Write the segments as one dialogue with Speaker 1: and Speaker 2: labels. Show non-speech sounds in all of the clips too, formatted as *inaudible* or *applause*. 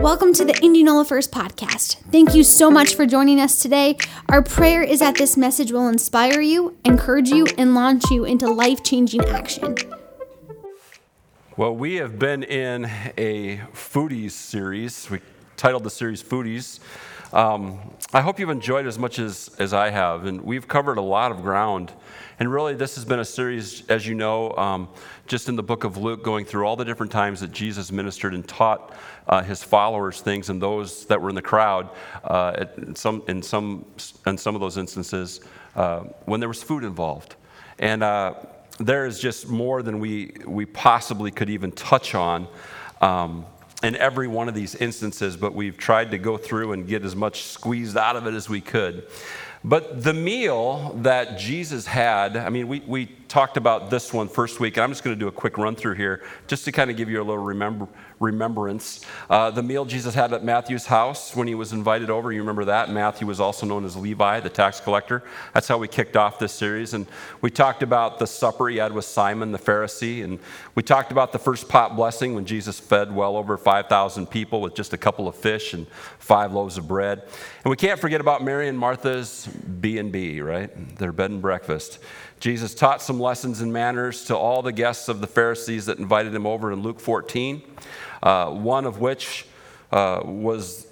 Speaker 1: Welcome to the Indianola First podcast. Thank you so much for joining us today. Our prayer is that this message will inspire you, encourage you, and launch you into life changing action.
Speaker 2: Well, we have been in a foodies series. We titled the series Foodies. Um, I hope you've enjoyed as much as, as I have, and we've covered a lot of ground. And really, this has been a series, as you know, um, just in the book of Luke, going through all the different times that Jesus ministered and taught uh, his followers things, and those that were in the crowd, uh, in, some, in, some, in some of those instances, uh, when there was food involved. And uh, there is just more than we, we possibly could even touch on. Um, in every one of these instances, but we've tried to go through and get as much squeezed out of it as we could. But the meal that Jesus had, I mean, we, we talked about this one first week, and I'm just going to do a quick run through here just to kind of give you a little remember, remembrance. Uh, the meal Jesus had at Matthew's house when he was invited over, you remember that? Matthew was also known as Levi, the tax collector. That's how we kicked off this series. And we talked about the supper he had with Simon the Pharisee, and we talked about the first pot blessing when Jesus fed well over 5,000 people with just a couple of fish and five loaves of bread. And we can't forget about Mary and Martha's B&B, right? Their bed and breakfast. Jesus taught some lessons in manners to all the guests of the Pharisees that invited him over in Luke 14, uh, one of which uh, was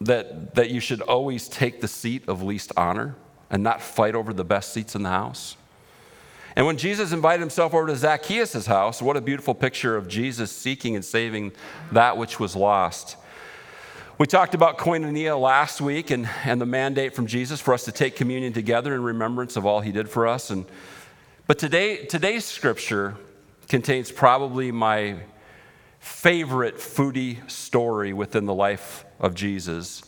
Speaker 2: that, that you should always take the seat of least honor and not fight over the best seats in the house. And when Jesus invited himself over to Zacchaeus' house, what a beautiful picture of Jesus seeking and saving that which was lost. We talked about koinonia last week and, and the mandate from Jesus for us to take communion together in remembrance of all he did for us. And, but today, today's scripture contains probably my favorite foodie story within the life of Jesus.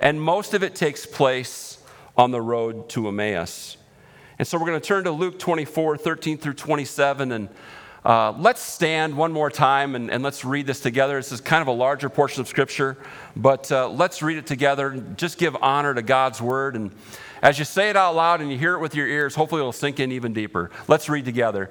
Speaker 2: And most of it takes place on the road to Emmaus. And so we're going to turn to Luke 24, 13 through 27, and uh, let's stand one more time and, and, let's read this together. This is kind of a larger portion of Scripture, but uh, let's read it together and just give honor to God's Word. And as you say it out loud and you hear it with your ears, hopefully it'll sink in even deeper. Let's read together.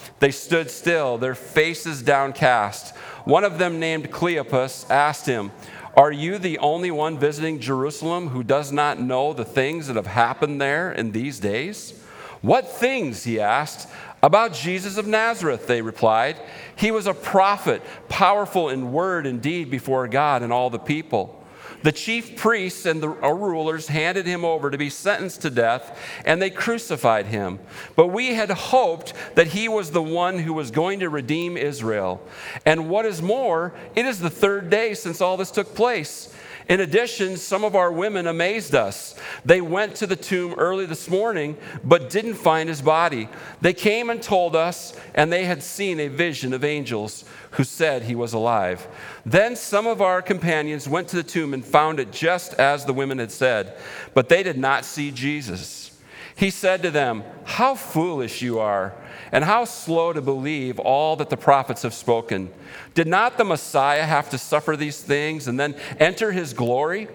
Speaker 2: They stood still, their faces downcast. One of them, named Cleopas, asked him, Are you the only one visiting Jerusalem who does not know the things that have happened there in these days? What things, he asked. About Jesus of Nazareth, they replied. He was a prophet, powerful in word and deed before God and all the people. The chief priests and the rulers handed him over to be sentenced to death, and they crucified him. But we had hoped that he was the one who was going to redeem Israel. And what is more, it is the third day since all this took place. In addition, some of our women amazed us. They went to the tomb early this morning, but didn't find his body. They came and told us, and they had seen a vision of angels who said he was alive. Then some of our companions went to the tomb and found it just as the women had said, but they did not see Jesus. He said to them, How foolish you are! and how slow to believe all that the prophets have spoken. Did not the Messiah have to suffer these things and then enter his glory?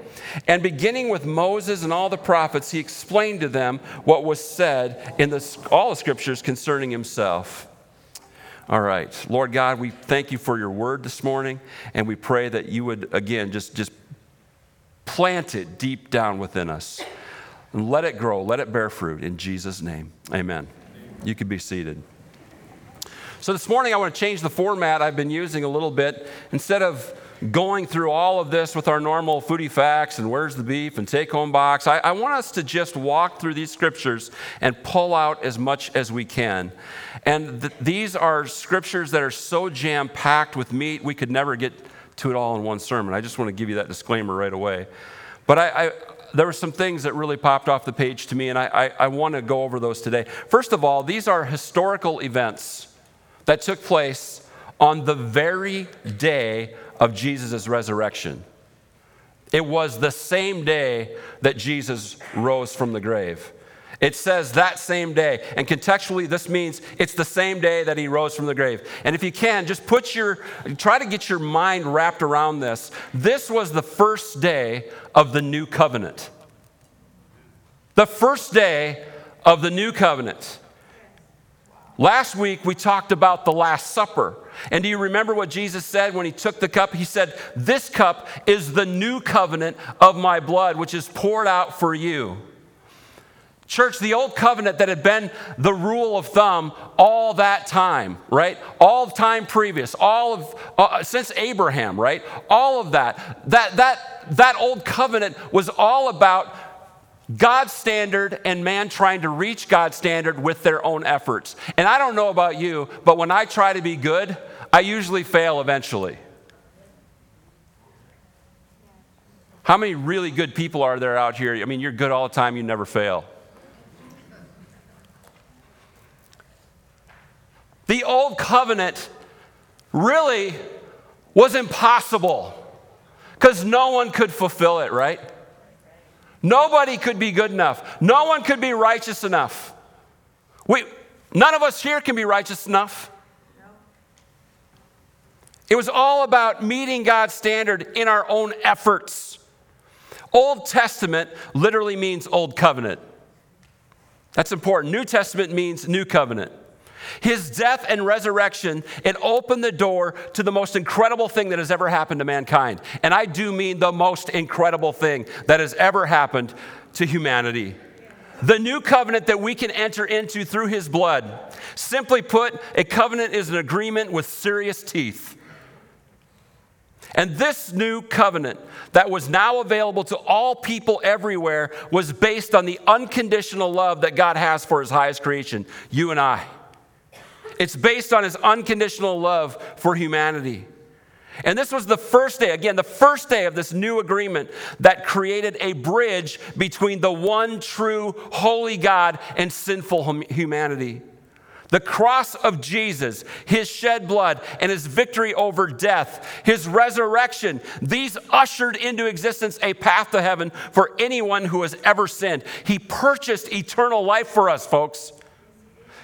Speaker 2: And beginning with Moses and all the prophets, he explained to them what was said in the, all the scriptures concerning himself. All right. Lord God, we thank you for your word this morning, and we pray that you would, again, just, just plant it deep down within us. And let it grow, let it bear fruit in Jesus' name. Amen. You can be seated. So, this morning I want to change the format I've been using a little bit. Instead of going through all of this with our normal foodie facts and where's the beef and take home box, I, I want us to just walk through these scriptures and pull out as much as we can. And th- these are scriptures that are so jam packed with meat, we could never get to it all in one sermon. I just want to give you that disclaimer right away. But I, I there were some things that really popped off the page to me, and I, I, I want to go over those today. First of all, these are historical events that took place on the very day of Jesus' resurrection. It was the same day that Jesus rose from the grave. It says that same day. And contextually, this means it's the same day that he rose from the grave. And if you can, just put your, try to get your mind wrapped around this. This was the first day of the new covenant. The first day of the new covenant. Last week, we talked about the Last Supper. And do you remember what Jesus said when he took the cup? He said, This cup is the new covenant of my blood, which is poured out for you. Church, the old covenant that had been the rule of thumb all that time, right? All time previous, all of uh, since Abraham, right? All of that, that that that old covenant was all about God's standard and man trying to reach God's standard with their own efforts. And I don't know about you, but when I try to be good, I usually fail eventually. How many really good people are there out here? I mean, you're good all the time, you never fail. The old covenant really was impossible because no one could fulfill it, right? Nobody could be good enough. No one could be righteous enough. We, none of us here can be righteous enough. It was all about meeting God's standard in our own efforts. Old Testament literally means Old Covenant. That's important. New Testament means New Covenant. His death and resurrection, it opened the door to the most incredible thing that has ever happened to mankind. And I do mean the most incredible thing that has ever happened to humanity. The new covenant that we can enter into through his blood. Simply put, a covenant is an agreement with serious teeth. And this new covenant that was now available to all people everywhere was based on the unconditional love that God has for his highest creation, you and I. It's based on his unconditional love for humanity. And this was the first day, again, the first day of this new agreement that created a bridge between the one true holy God and sinful humanity. The cross of Jesus, his shed blood, and his victory over death, his resurrection, these ushered into existence a path to heaven for anyone who has ever sinned. He purchased eternal life for us, folks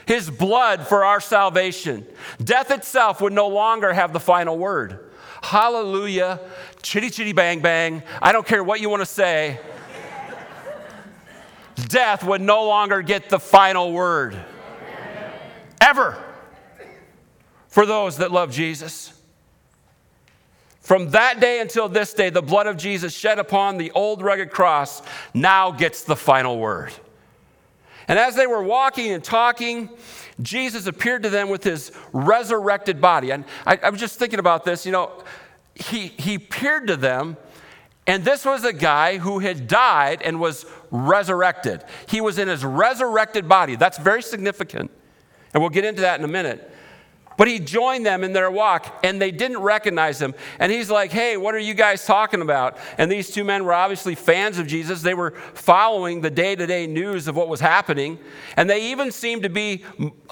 Speaker 2: his blood for our salvation. Death itself would no longer have the final word. Hallelujah, chitty chitty bang bang. I don't care what you want to say. Death would no longer get the final word. Ever. For those that love Jesus. From that day until this day, the blood of Jesus shed upon the old rugged cross now gets the final word. And as they were walking and talking, Jesus appeared to them with his resurrected body. And I, I was just thinking about this. You know, he, he appeared to them, and this was a guy who had died and was resurrected. He was in his resurrected body. That's very significant. And we'll get into that in a minute. But he joined them in their walk and they didn't recognize him. And he's like, Hey, what are you guys talking about? And these two men were obviously fans of Jesus. They were following the day to day news of what was happening. And they even seemed to be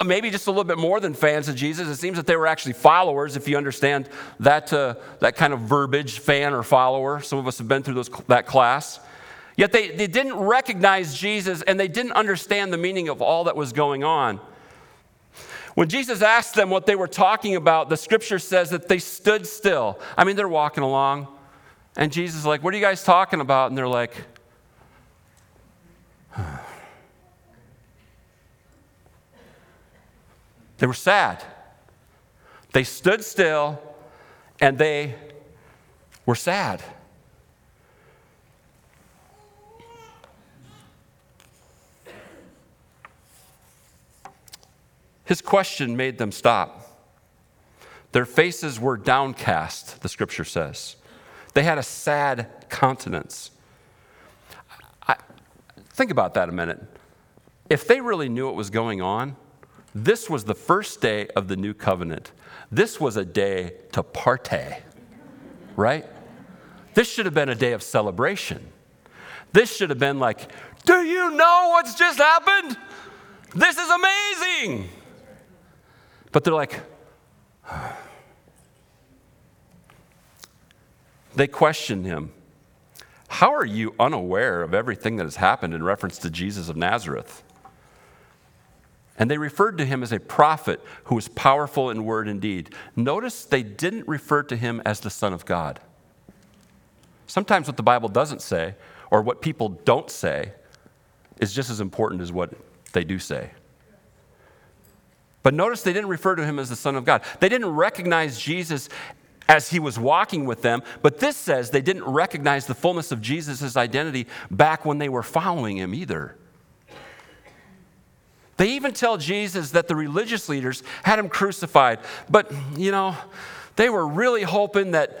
Speaker 2: maybe just a little bit more than fans of Jesus. It seems that they were actually followers, if you understand that, uh, that kind of verbiage, fan or follower. Some of us have been through those, that class. Yet they, they didn't recognize Jesus and they didn't understand the meaning of all that was going on. When Jesus asked them what they were talking about, the scripture says that they stood still. I mean, they're walking along, and Jesus is like, What are you guys talking about? And they're like, They were sad. They stood still and they were sad. His question made them stop. Their faces were downcast, the scripture says. They had a sad countenance. I, think about that a minute. If they really knew what was going on, this was the first day of the new covenant. This was a day to partay, right? This should have been a day of celebration. This should have been like, Do you know what's just happened? This is amazing. But they're like, they question him. How are you unaware of everything that has happened in reference to Jesus of Nazareth? And they referred to him as a prophet who was powerful in word and deed. Notice they didn't refer to him as the Son of God. Sometimes what the Bible doesn't say, or what people don't say, is just as important as what they do say. But notice they didn't refer to him as the Son of God. They didn't recognize Jesus as he was walking with them, but this says they didn't recognize the fullness of Jesus' identity back when they were following him either. They even tell Jesus that the religious leaders had him crucified, but you know, they were really hoping that,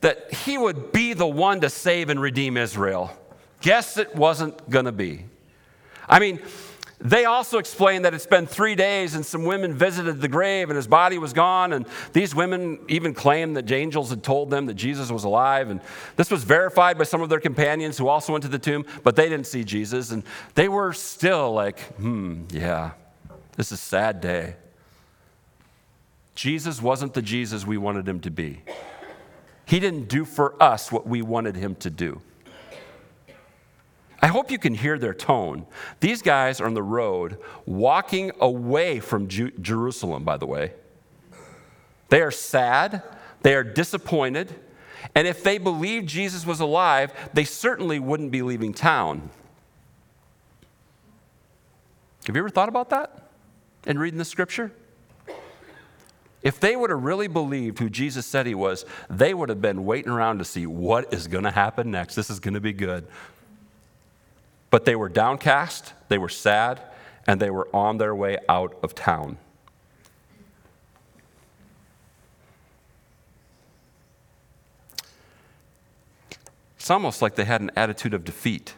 Speaker 2: that he would be the one to save and redeem Israel. Guess it wasn't going to be. I mean, they also explained that it's been three days and some women visited the grave and his body was gone. And these women even claimed that angels had told them that Jesus was alive. And this was verified by some of their companions who also went to the tomb, but they didn't see Jesus. And they were still like, hmm, yeah, this is a sad day. Jesus wasn't the Jesus we wanted him to be. He didn't do for us what we wanted him to do. I hope you can hear their tone. These guys are on the road walking away from Ju- Jerusalem, by the way. They are sad, they are disappointed, and if they believed Jesus was alive, they certainly wouldn't be leaving town. Have you ever thought about that in reading the scripture? If they would have really believed who Jesus said he was, they would have been waiting around to see what is going to happen next. This is going to be good. But they were downcast, they were sad, and they were on their way out of town. It's almost like they had an attitude of defeat.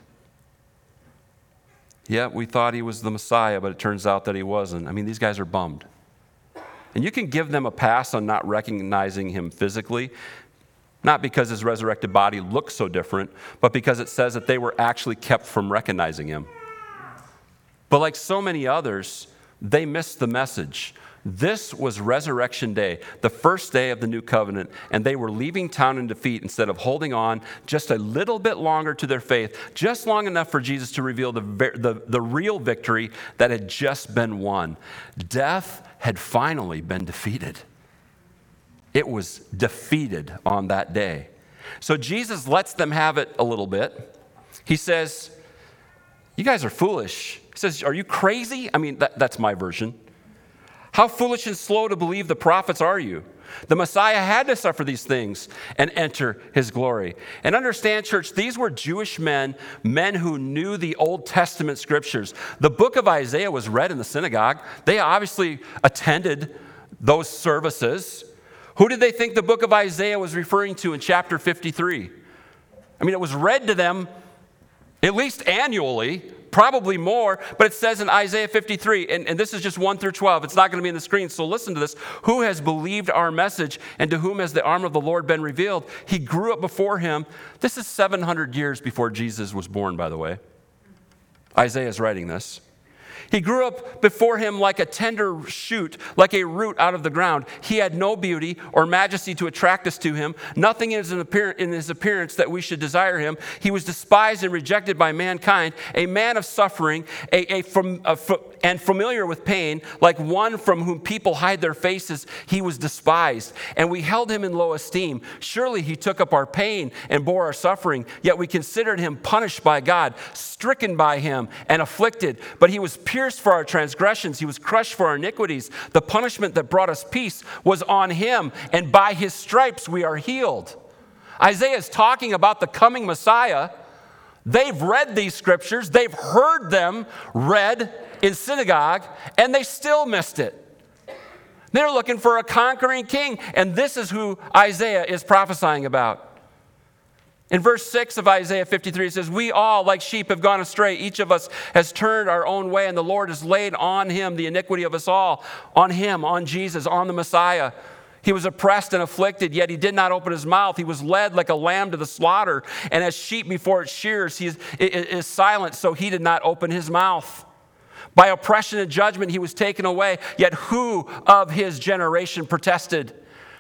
Speaker 2: Yeah, we thought he was the Messiah, but it turns out that he wasn't. I mean, these guys are bummed. And you can give them a pass on not recognizing him physically not because his resurrected body looked so different, but because it says that they were actually kept from recognizing him. But like so many others, they missed the message. This was Resurrection Day, the first day of the new covenant, and they were leaving town in defeat instead of holding on just a little bit longer to their faith, just long enough for Jesus to reveal the, the, the real victory that had just been won. Death had finally been defeated. It was defeated on that day. So Jesus lets them have it a little bit. He says, You guys are foolish. He says, Are you crazy? I mean, that, that's my version. How foolish and slow to believe the prophets are you? The Messiah had to suffer these things and enter his glory. And understand, church, these were Jewish men, men who knew the Old Testament scriptures. The book of Isaiah was read in the synagogue. They obviously attended those services. Who did they think the book of Isaiah was referring to in chapter 53? I mean, it was read to them at least annually, probably more, but it says in Isaiah 53, and, and this is just 1 through 12. It's not going to be in the screen, so listen to this. Who has believed our message, and to whom has the arm of the Lord been revealed? He grew up before him. This is 700 years before Jesus was born, by the way. Isaiah is writing this. He grew up before him like a tender shoot, like a root out of the ground. He had no beauty or majesty to attract us to him, nothing in his appearance that we should desire him. He was despised and rejected by mankind, a man of suffering, a, a, from, a, and familiar with pain, like one from whom people hide their faces. He was despised, and we held him in low esteem. Surely he took up our pain and bore our suffering, yet we considered him punished by God, stricken by him, and afflicted. But he was pierced for our transgressions, he was crushed for our iniquities. The punishment that brought us peace was on him, and by his stripes we are healed. Isaiah is talking about the coming Messiah. They've read these scriptures, they've heard them read in synagogue, and they still missed it. They're looking for a conquering king, and this is who Isaiah is prophesying about. In verse 6 of Isaiah 53, it says, We all, like sheep, have gone astray. Each of us has turned our own way, and the Lord has laid on him the iniquity of us all. On him, on Jesus, on the Messiah. He was oppressed and afflicted, yet he did not open his mouth. He was led like a lamb to the slaughter, and as sheep before its shears, he is, is silent, so he did not open his mouth. By oppression and judgment he was taken away, yet who of his generation protested?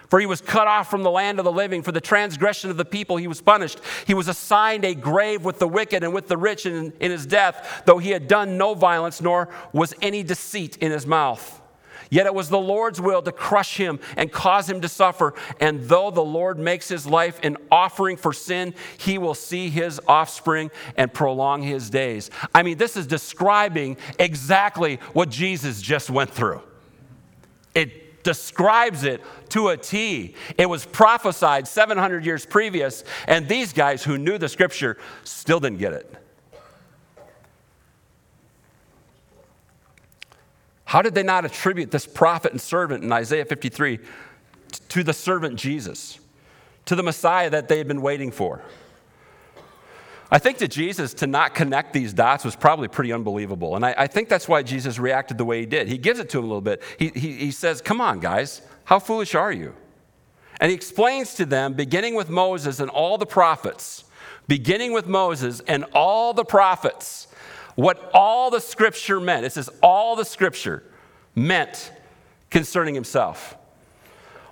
Speaker 2: For he was cut off from the land of the living. For the transgression of the people he was punished. He was assigned a grave with the wicked and with the rich in, in his death, though he had done no violence, nor was any deceit in his mouth. Yet it was the Lord's will to crush him and cause him to suffer. And though the Lord makes his life an offering for sin, he will see his offspring and prolong his days. I mean, this is describing exactly what Jesus just went through. It describes it to a T. It was prophesied 700 years previous, and these guys who knew the scripture still didn't get it. How did they not attribute this prophet and servant in Isaiah 53 to the servant Jesus, to the Messiah that they had been waiting for? I think to Jesus, to not connect these dots, was probably pretty unbelievable. And I, I, think that's why Jesus reacted the way he did. He gives it to him a little bit. He, he, he says, Come on, guys, how foolish are you? And he explains to them, beginning with Moses and all the prophets, beginning with Moses and all the prophets, what all the scripture meant. It says, all the scripture meant concerning himself.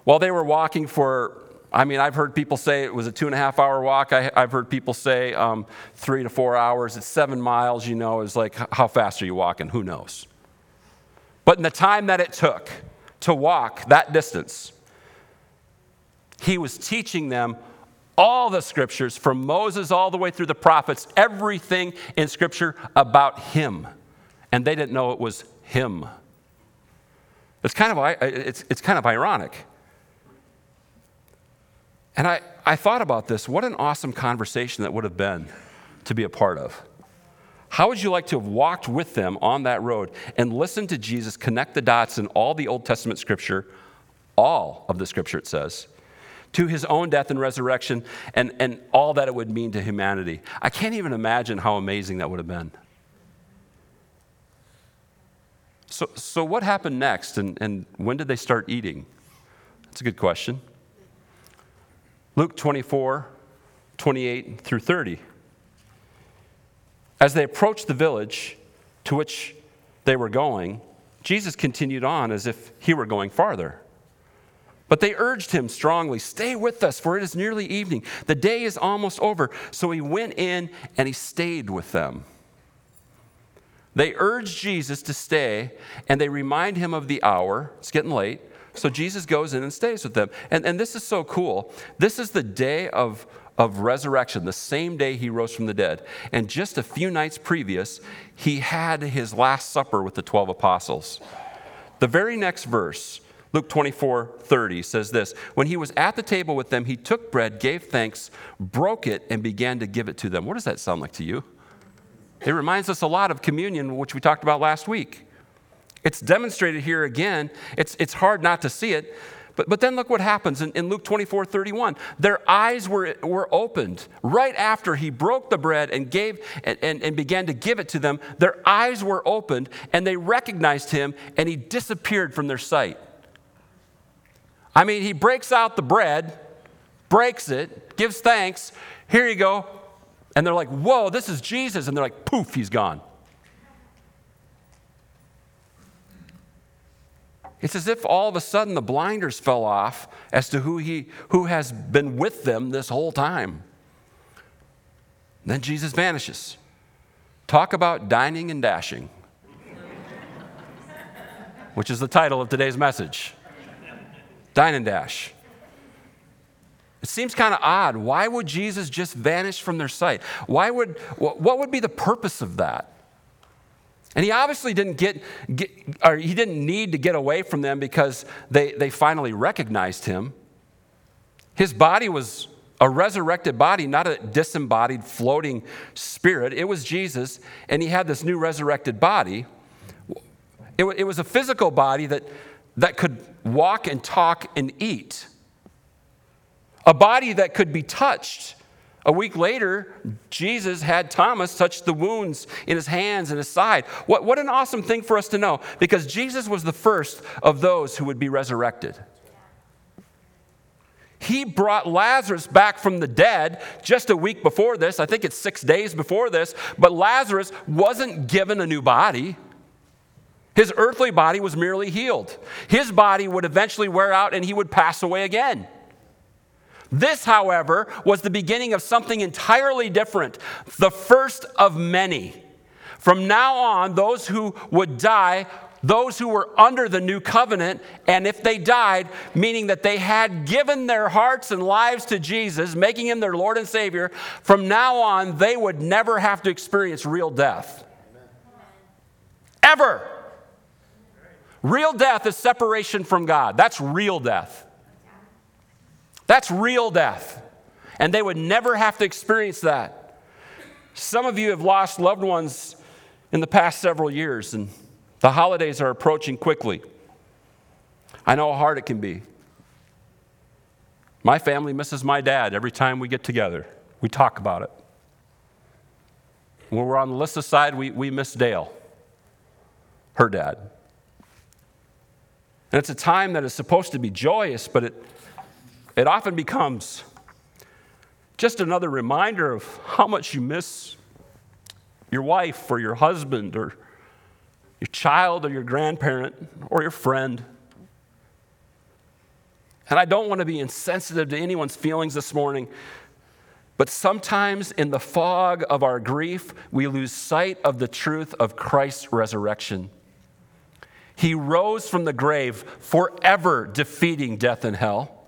Speaker 2: While they were walking for, I mean, I've heard people say it was a two and a half hour walk. I, have heard people say um, three to four hours. It's seven miles, you know, is like, how fast are you walking? Who knows? But in the time that it took to walk that distance, he was teaching them all the scriptures, from Moses all the way through the prophets, everything in scripture about him. And they didn't know it was him. It's kind of, it's, it's kind of ironic. And I, I thought about this. What an awesome conversation that would have been to be a part of. How would you like to have walked with them on that road and listened to Jesus connect the dots in all the Old Testament scripture, all of the scripture it says, to his own death and resurrection and, and all that it would mean to humanity. I can't even imagine how amazing that would have been. So, so what happened next, and, and when did they start eating? That's a good question. Luke 24, 28 through 30. As they approached the village to which they were going, Jesus continued on as if he were going farther. But they urged him strongly, Stay with us, for it is nearly evening. The day is almost over. So he went in and he stayed with them. They urged Jesus to stay, and they remind him of the hour. It's getting late. So Jesus goes in and stays with them. And, and this is so cool. This is the day of, of resurrection, the same day he rose from the dead. And just a few nights previous, he had his last supper with the 12 apostles. The very next verse, Luke 24, 30 says this When he was at the table with them, he took bread, gave thanks, broke it, and began to give it to them. What does that sound like to you? It reminds us a lot of communion, which we talked about last week. It's demonstrated here again. It's, it's hard not to see it. But, but then look what happens in, in Luke 24 31. Their eyes were, were opened right after he broke the bread and gave and, and, and began to give it to them. Their eyes were opened and they recognized him and he disappeared from their sight. I mean, he breaks out the bread, breaks it, gives thanks. Here you go. And they're like, whoa, this is Jesus. And they're like, poof, he's gone. It's as if all of a sudden the blinders fell off as to who, he, who has been with them this whole time. Then Jesus vanishes. Talk about dining and dashing, which is the title of today's message. Dine and dash. It seems kind of odd. Why would Jesus just vanish from their sight? Why would, what would be the purpose of that? And he obviously didn't get, get or he didn't need to get away from them because they, they finally recognized him. His body was a resurrected body, not a disembodied floating spirit. It was Jesus, and he had this new resurrected body. It, it was a physical body that that could walk and talk and eat, a body that could be touched. A week later, Jesus had Thomas touch the wounds in his hands and his side. What, what an awesome thing for us to know because Jesus was the first of those who would be resurrected. He brought Lazarus back from the dead just a week before this. I think it's six days before this. But Lazarus wasn't given a new body. His earthly body was merely healed. His body would eventually wear out and he would pass away again. This, however, was the beginning of something entirely different, the first of many. From now on, those who would die, those who were under the new covenant, and if they died, meaning that they had given their hearts and lives to Jesus, making him their Lord and Savior, from now on, they would never have to experience real death. Ever. Real death is separation from God. That's real death. That's real death. And they would never have to experience that. Some of you have lost loved ones in the past several years, and the holidays are approaching quickly. I know how hard it can be. My family misses my dad every time we get together. We talk about it. When we're on the list side, we, we miss Dale, her dad. And it's a time that is supposed to be joyous, but it, it often becomes just another reminder of how much you miss your wife or your husband or your child or your grandparent or your friend. And I don't want to be insensitive to anyone's feelings this morning, but sometimes in the fog of our grief, we lose sight of the truth of Christ's resurrection. He rose from the grave, forever defeating death and hell.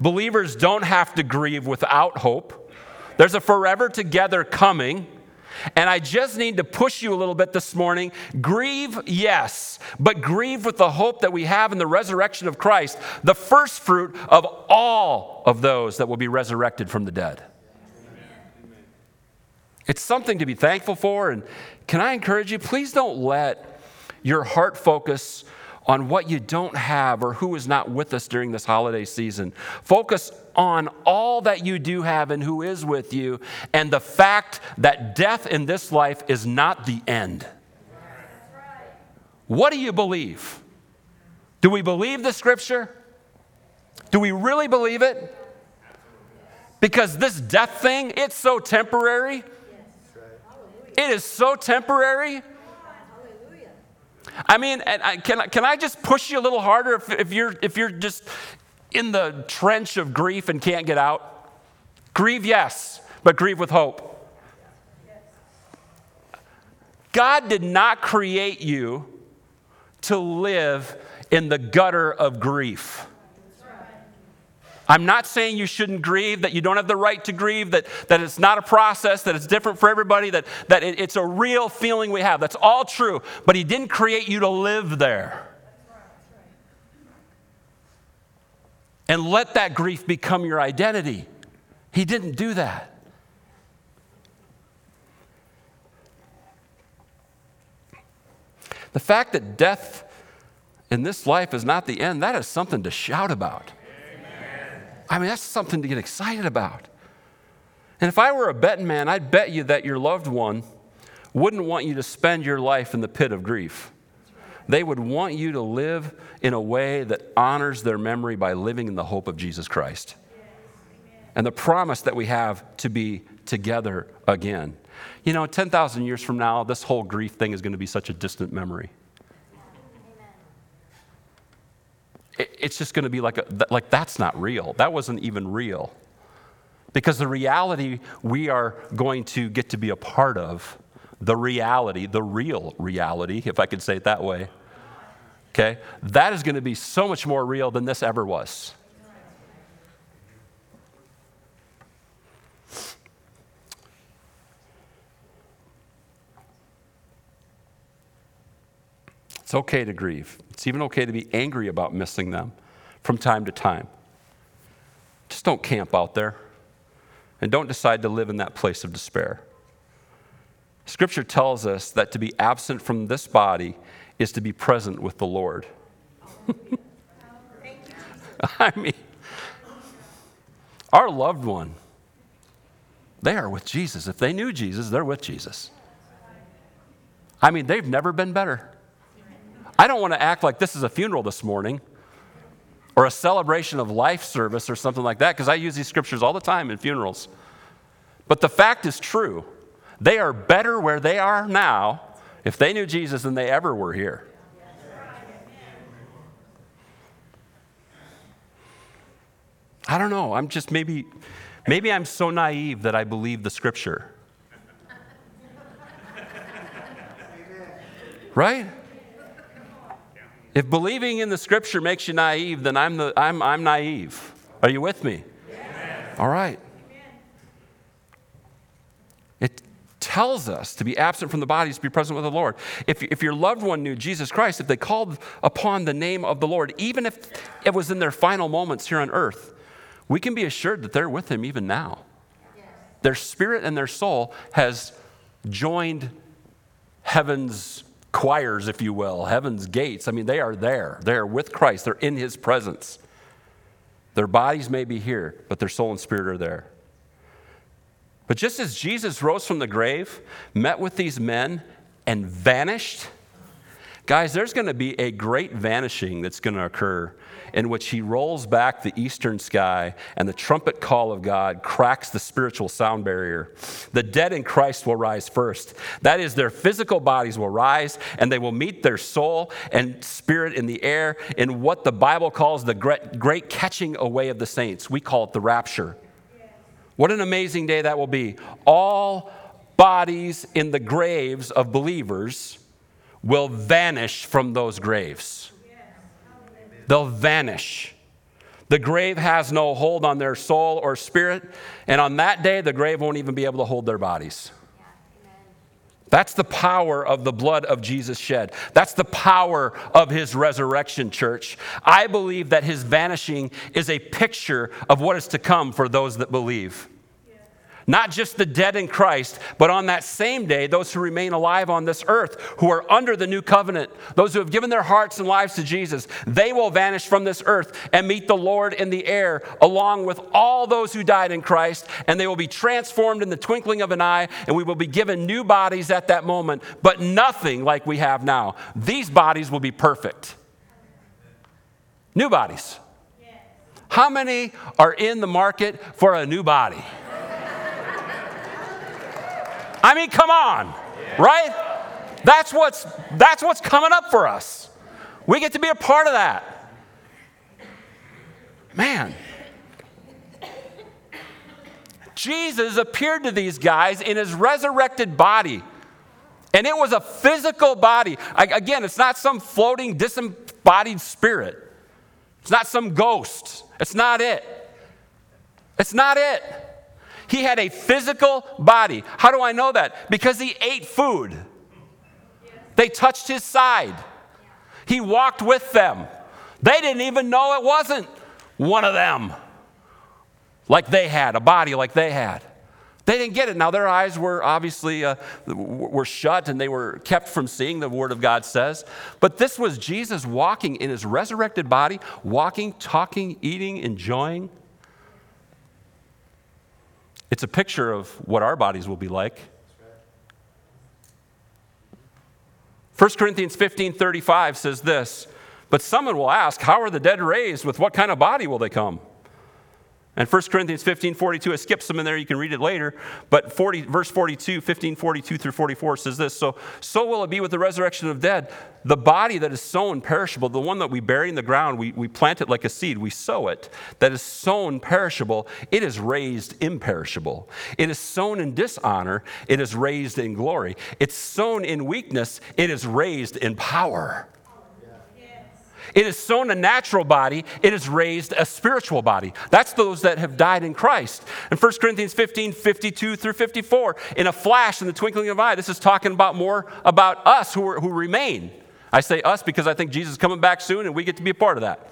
Speaker 2: Believers don't have to grieve without hope. There's a forever together coming. And I just need to push you a little bit this morning. Grieve, yes, but grieve with the hope that we have in the resurrection of Christ, the first fruit of all of those that will be resurrected from the dead. It's something to be thankful for. And can I encourage you, please don't let your heart focus on what you don't have or who is not with us during this holiday season. Focus on all that you do have and who is with you, and the fact that death in this life is not the end. What do you believe? Do we believe the scripture? Do we really believe it? Because this death thing, it's so temporary. It is so temporary. I mean, can, can I just push you a little harder if, if, you're, if you're just in the trench of grief and can't get out? Grieve, yes, but grieve with hope. God did not create you to live in the gutter of grief. I'm not saying you shouldn't grieve, that you don't have the right to grieve, that, that it's not a process, that it's different for everybody, that, that it, it's a real feeling we have. That's all true. But He didn't create you to live there. And let that grief become your identity. He didn't do that. The fact that death in this life is not the end, that is something to shout about. I mean, that's something to get excited about. And if I were a betting man, I'd bet you that your loved one wouldn't want you to spend your life in the pit of grief. They would want you to live in a way that honors their memory by living in the hope of Jesus Christ and the promise that we have to be together again. You know, 10,000 years from now, this whole grief thing is going to be such a distant memory. It's just going to be like, a, like that's not real. That wasn't even real. Because the reality we are going to get to be a part of, the reality, the real reality, if I could say it that way, okay, that is going to be so much more real than this ever was. It's okay to grieve. It's even okay to be angry about missing them from time to time. Just don't camp out there and don't decide to live in that place of despair. Scripture tells us that to be absent from this body is to be present with the Lord. *laughs* I mean, our loved one, they are with Jesus. If they knew Jesus, they're with Jesus. I mean, they've never been better. I don't want to act like this is a funeral this morning or a celebration of life service or something like that, because I use these scriptures all the time in funerals. But the fact is true. They are better where they are now if they knew Jesus than they ever were here. I don't know. I'm just maybe, maybe I'm so naive that I believe the scripture. *laughs* Right? If believing in the scripture makes you naive, then I'm, the, I'm, I'm naive. Are you with me? All right. It tells us to be absent from the bodies, to be present with the Lord. If, if your loved one knew Jesus Christ, if they called upon the name of the Lord, even if it was in their final moments here on earth, we can be assured that they're with Him even now. Their spirit and their soul has joined heaven's choirs, if you will, heaven's gates. I mean, they are there. They are with Christ, they're in His presence. Their bodies may be here, but their soul and spirit are there. But just as Jesus rose from the grave, met with these men, and vanished, guys, there's going to be a great vanishing that's going to occur in which he rolls back the eastern sky and the trumpet call of God cracks the spiritual sound barrier. The dead in Christ will rise first. That is, their physical bodies will rise and they will meet their soul and spirit in the air in what the Bible calls the great, catching away of the saints. We call it the rapture. What an amazing day that will be. All bodies in the graves of believers will vanish from those graves they'll vanish. The grave has no hold on their soul or spirit, and on that day, the grave won't even be able to hold their bodies. That's the power of the blood of Jesus shed. That's the power of his resurrection, church. I believe that his vanishing is a picture of what is to come for those that believe. Not just the dead in Christ, but on that same day, those who remain alive on this earth, who are under the new covenant, those who have given their hearts and lives to Jesus, they will vanish from this earth and meet the Lord in the air, along with all those who died in Christ, and they will be transformed in the twinkling of an eye, and we will be given new bodies at that moment, but nothing like we have now. These bodies will be perfect. New bodies. How many are in the market for a new body? I mean, come on, right? That's what's, that's what's coming up for us. We get to be a part of that. Man. Jesus appeared to these guys in his resurrected body. And it was a physical body. Again, it's not some floating, disembodied spirit. It's not some ghost. It's not it. It's not it. He had a physical body. How do I know that? Because he ate food. They touched his side. He walked with them. They didn't even know it wasn't one of them like they had, a body like they had. They didn't get it. Now their eyes were obviously uh, were shut and they were kept from seeing the word of God says. But this was Jesus walking in his resurrected body, walking, talking, eating, enjoying. It's a picture of what our bodies will be like. 1 Corinthians 15 35 says this, but someone will ask, How are the dead raised? With what kind of body will they come? And 1 Corinthians 15, 42, I skipped some in there, you can read it later. But 40, verse 42, 15, 42 through 44 says this So, so will it be with the resurrection of dead. The body that is sown perishable, the one that we bury in the ground, we, we plant it like a seed, we sow it, that is sown perishable, it is raised imperishable. It is sown in dishonor, it is raised in glory. It's sown in weakness, it is raised in power. It is sown a natural body, it is raised a spiritual body. That's those that have died in Christ. In 1 Corinthians 15, 52 through 54, in a flash, in the twinkling of an eye, this is talking about more about us who, are, who remain. I say us because I think Jesus is coming back soon and we get to be a part of that.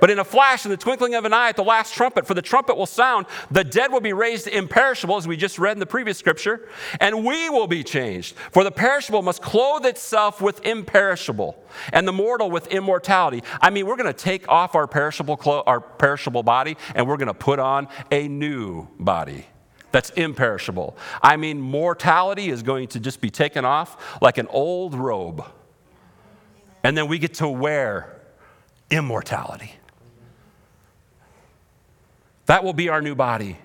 Speaker 2: But in a flash, in the twinkling of an eye, at the last trumpet, for the trumpet will sound, the dead will be raised imperishable, as we just read in the previous scripture, and we will be changed. For the perishable must clothe itself with imperishable, and the mortal with immortality. I mean, we're going to take off our perishable, clo- our perishable body, and we're going to put on a new body that's imperishable. I mean, mortality is going to just be taken off like an old robe. And then we get to wear immortality. That will be our new body.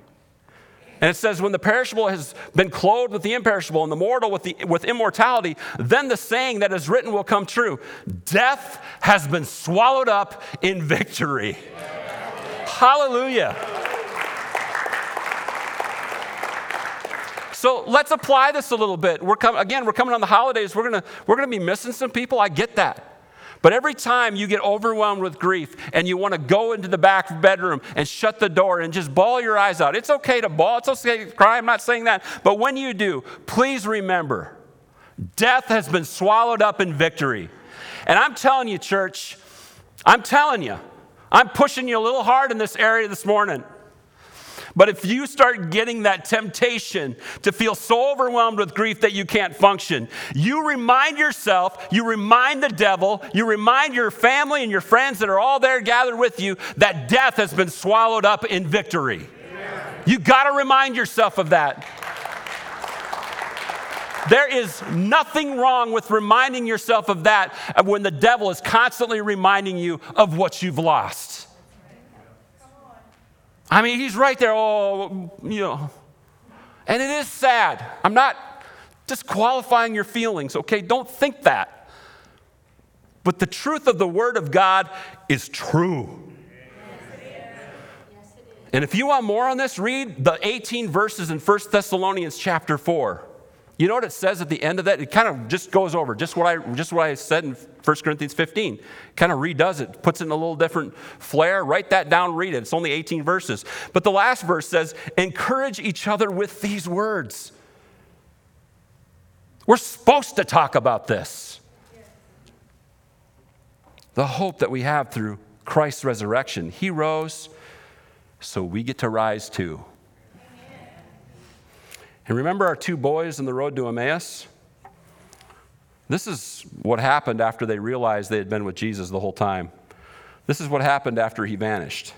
Speaker 2: And it says, when the perishable has been clothed with the imperishable and the mortal with, the, with immortality, then the saying that is written will come true Death has been swallowed up in victory. Hallelujah. So let's apply this a little bit. We're com- again, we're coming on the holidays. We're gonna we're gonna be missing some people. I get that. But every time you get overwhelmed with grief and you want to go into the back bedroom and shut the door and just bawl your eyes out, it's okay to bawl, it's okay to cry. I'm not saying that. But when you do, please remember death has been swallowed up in victory. And I'm telling you, church, I'm telling you, I'm pushing you a little hard in this area this morning. But if you start getting that temptation to feel so overwhelmed with grief that you can't function, you remind yourself, you remind the devil, you remind your family and your friends that are all there gathered with you that death has been swallowed up in victory. You got to remind yourself of that. There is nothing wrong with reminding yourself of that when the devil is constantly reminding you of what you've lost. I mean, he's right there, oh, you know. And it is sad. I'm not disqualifying your feelings, okay? Don't think that. But the truth of the Word of God is true. And if you want more on this, read the 18 verses in 1 Thessalonians chapter 4. You know what it says at the end of that? It kind of just goes over just what I, just what I said in 1 Corinthians 15. Kind of redoes it, puts it in a little different flair. Write that down, read it. It's only 18 verses. But the last verse says, encourage each other with these words. We're supposed to talk about this. The hope that we have through Christ's resurrection. He rose, so we get to rise too. And remember our two boys on the road to Emmaus? This is what happened after they realized they had been with Jesus the whole time. This is what happened after he vanished.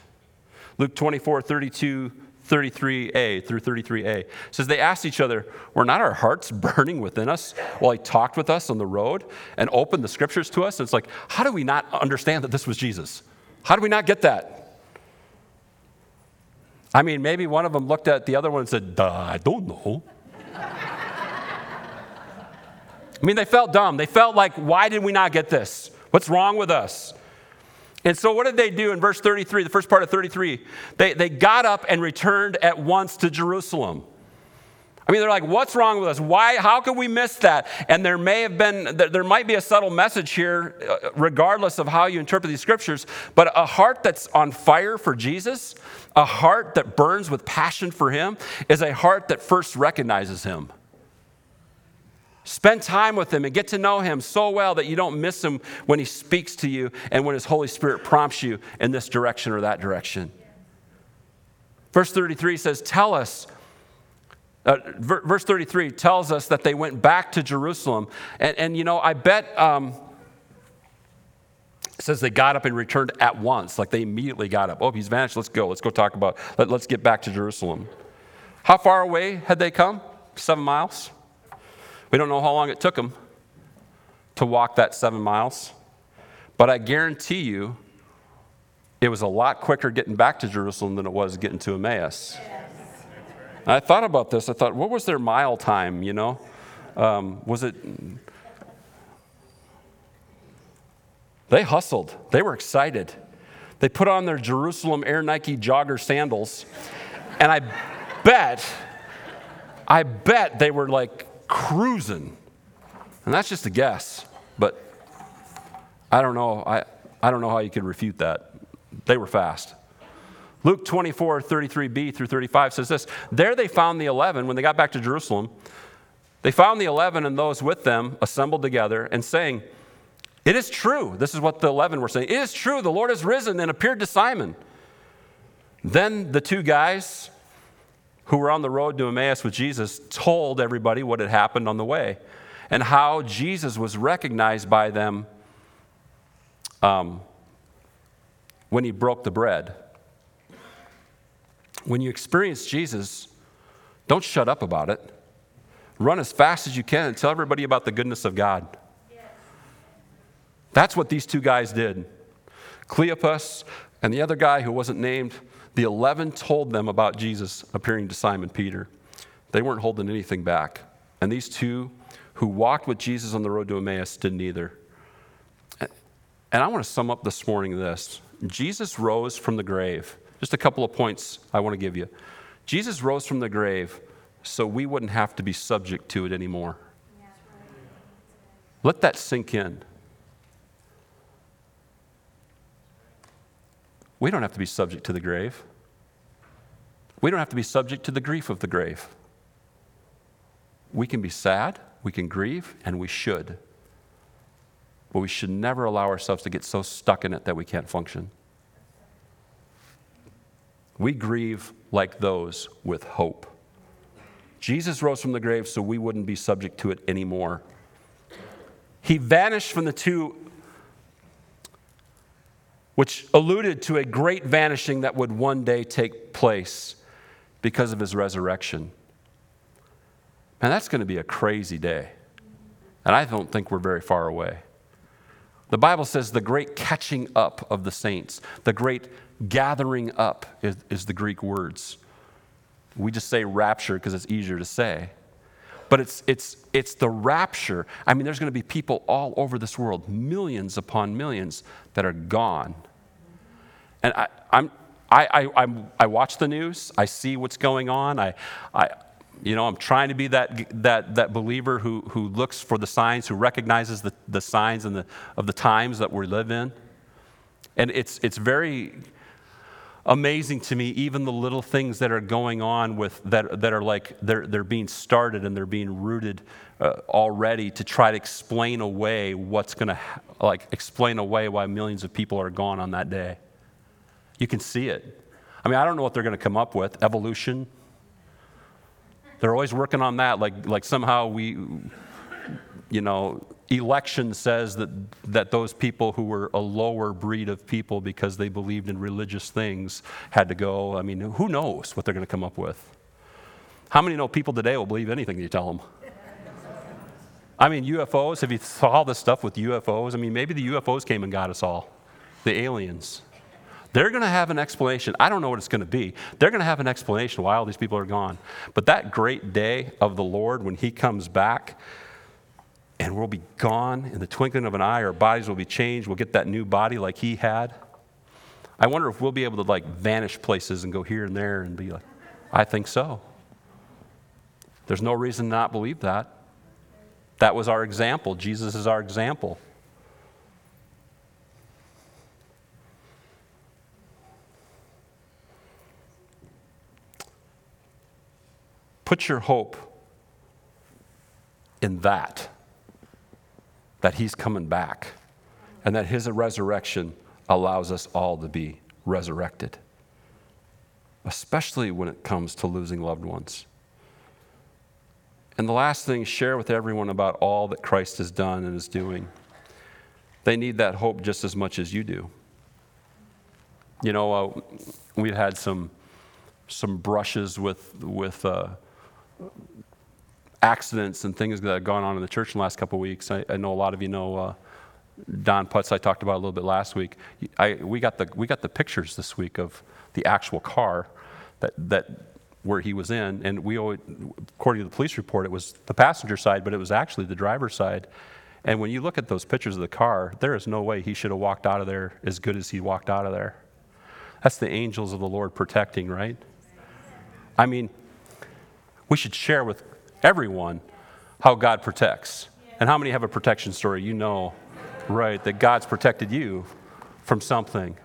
Speaker 2: Luke 24, 32, 33a through 33a says they asked each other were not our hearts burning within us while he talked with us on the road and opened the scriptures to us and it's like how do we not understand that this was jesus how do we not get that I mean, maybe one of them looked at the other one and said, I don't know. I mean, they felt dumb. They felt like, why did we not get this? What's wrong with us? And so, what did they do in verse 33, the first part of 33? They, they got up and returned at once to Jerusalem. I mean, they're like, what's wrong with us? Why, how could we miss that? And there may have been, there might be a subtle message here, uh, regardless of how you interpret these scriptures, but a heart that's on fire for Jesus, a heart that burns with passion for Him, is a heart that first recognizes Him. Spend time with Him and get to know Him so well that you don't miss Him when He speaks to you and when His Holy Spirit prompts you in this direction or that direction. Verse 33 says, Tell us uh, verse 33 tells us that they went back to Jerusalem. And, and you know, I bet um, says they got up and returned at once. Like they immediately got up. Oh, he's vanished. Let's go. Let's go talk about, let, let's get back to Jerusalem. How far away had they come? Seven miles. We don't know how long it took them to walk that seven miles. But I guarantee you, it was a lot quicker getting back to Jerusalem than it was getting to Emmaus. Yeah. I thought about this. I thought, what was their mile time, you know? Um, was it. They hustled, they were excited. They put on their Jerusalem Air Nike jogger sandals, and I bet, I bet they were like cruising. And that's just a guess, but I don't know. I, I don't know how you could refute that. They were fast. Luke 24, 33b through 35 says this There they found the 11 when they got back to Jerusalem. They found the 11 and those with them assembled together and saying, It is true. This is what the 11 were saying. It is true. The Lord has risen and appeared to Simon. Then the two guys who were on the road to Emmaus with Jesus told everybody what had happened on the way and how Jesus was recognized by them um, when he broke the bread. When you experience Jesus, don't shut up about it. Run as fast as you can and tell everybody about the goodness of God. That's what these two guys did. Cleopas and the other guy who wasn't named, the 11 told them about Jesus appearing to Simon Peter. They weren't holding anything back. And these two who walked with Jesus on the road to Emmaus didn't either. And I want to sum up this morning this Jesus rose from the grave. Just a couple of points I want to give you. Jesus rose from the grave so we wouldn't have to be subject to it anymore. Let that sink in. We don't have to be subject to the grave. We don't have to be subject to the grief of the grave. We can be sad, we can grieve, and we should. But we should never allow ourselves to get so stuck in it that we can't function. We grieve like those with hope. Jesus rose from the grave so we wouldn't be subject to it anymore. He vanished from the two, which alluded to a great vanishing that would one day take place because of his resurrection. Man, that's going to be a crazy day. And I don't think we're very far away. The Bible says the great catching up of the saints, the great gathering up is, is the Greek words. We just say rapture because it's easier to say. But it's, it's, it's the rapture. I mean, there's going to be people all over this world, millions upon millions, that are gone. And I, I'm, I, I, I'm, I watch the news, I see what's going on. I, I, you know, I'm trying to be that, that, that believer who, who looks for the signs, who recognizes the, the signs and the, of the times that we live in. And it's, it's very amazing to me, even the little things that are going on with that, that are like they're, they're being started and they're being rooted uh, already to try to explain away what's going to, like, explain away why millions of people are gone on that day. You can see it. I mean, I don't know what they're going to come up with. Evolution. They're always working on that, like, like somehow we, you know, election says that, that those people who were a lower breed of people because they believed in religious things had to go. I mean, who knows what they're going to come up with? How many know people today will believe anything you tell them? I mean, UFOs, have you saw all this stuff with UFOs? I mean, maybe the UFOs came and got us all, the aliens. They're going to have an explanation. I don't know what it's going to be. They're going to have an explanation why all these people are gone. But that great day of the Lord when He comes back, and we'll be gone in the twinkling of an eye. Our bodies will be changed. We'll get that new body like he had. I wonder if we'll be able to like vanish places and go here and there and be like, I think so. There's no reason to not believe that. That was our example. Jesus is our example. Put your hope in that that he's coming back and that his resurrection allows us all to be resurrected, especially when it comes to losing loved ones. And the last thing, share with everyone about all that Christ has done and is doing. They need that hope just as much as you do. You know, uh, we've had some some brushes with with uh, accidents and things that have gone on in the church in the last couple of weeks. I, I know a lot of you know uh, Don Putz. I talked about a little bit last week. I, we got the we got the pictures this week of the actual car that that where he was in, and we always, according to the police report, it was the passenger side, but it was actually the driver's side. And when you look at those pictures of the car, there is no way he should have walked out of there as good as he walked out of there. That's the angels of the Lord protecting, right? I mean, we should share with everyone how God protects. And how many have a protection story? You know, right, that God's protected you from something.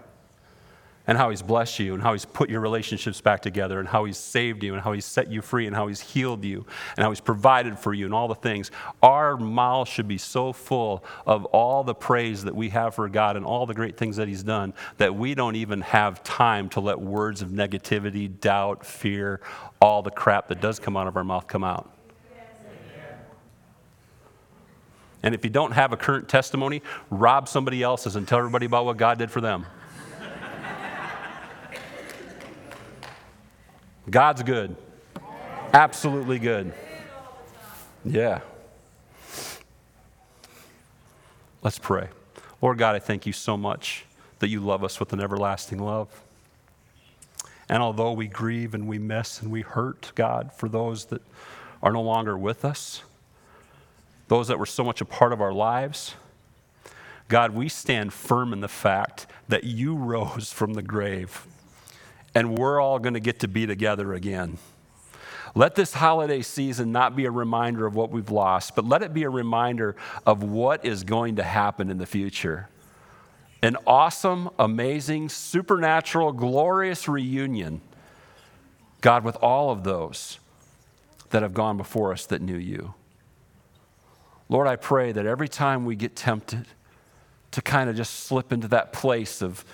Speaker 2: And how he's blessed you, and how he's put your relationships back together, and how he's saved you, and how he's set you free, and how he's healed you, and how he's provided for you, and all the things. Our mouths should be so full of all the praise that we have for God and all the great things that he's done that we don't even have time to let words of negativity, doubt, fear, all the crap that does come out of our mouth come out. And if you don't have a current testimony, rob somebody else's and tell everybody about what God did for them. God's good. Absolutely good. Yeah. Let's pray. Lord God, I thank you so much that you love us with an everlasting love. And although we grieve and we miss and we hurt, God, for those that are no longer with us, those that were so much a part of our lives. God, we stand firm in the fact that you rose from the grave and we're all going to get to be together again. Let this holiday season not be a reminder of what we've lost, but let it be a reminder of what is going to happen in the future. An awesome, amazing, supernatural, glorious reunion, God, with all of those that have gone before us that knew you. Lord, I pray that every time we get tempted to kind of just slip into that place of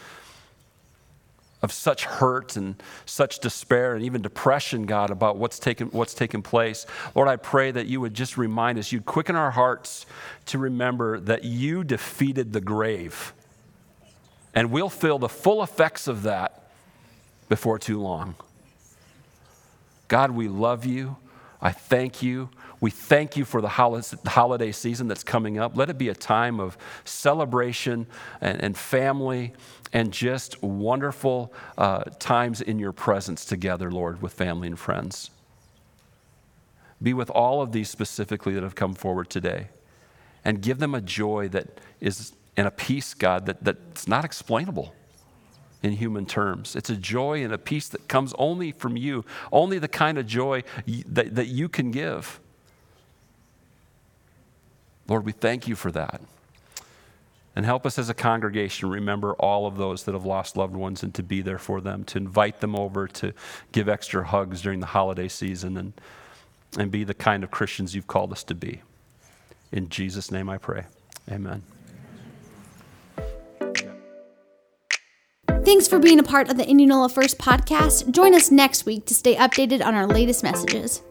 Speaker 2: of such hurt and such despair and even depression, God, about what's taken, what's taken place. Lord, I pray that you would just remind us, you'd quicken our hearts to remember that you defeated the grave. And we'll feel the full effects of that before too long. God, we love you. I thank you. We thank you for the holiday season that's coming up. Let it be a time of celebration and, and family and just wonderful uh, times in your presence together, Lord, with family and friends. Be with all of these specifically that have come forward today and give them a joy that is and a peace, God, that, that's not explainable in human terms. It's a joy and a peace that comes only from you, only the kind of joy that, that you can give. Lord, we thank you for that. And help us as a congregation remember all of those that have lost loved ones and to be there for them, to invite them over, to give extra hugs during the holiday season, and, and be the kind of Christians you've called us to be. In Jesus' name I pray. Amen.
Speaker 1: Thanks for being a part of the Indianola First podcast. Join us next week to stay updated on our latest messages.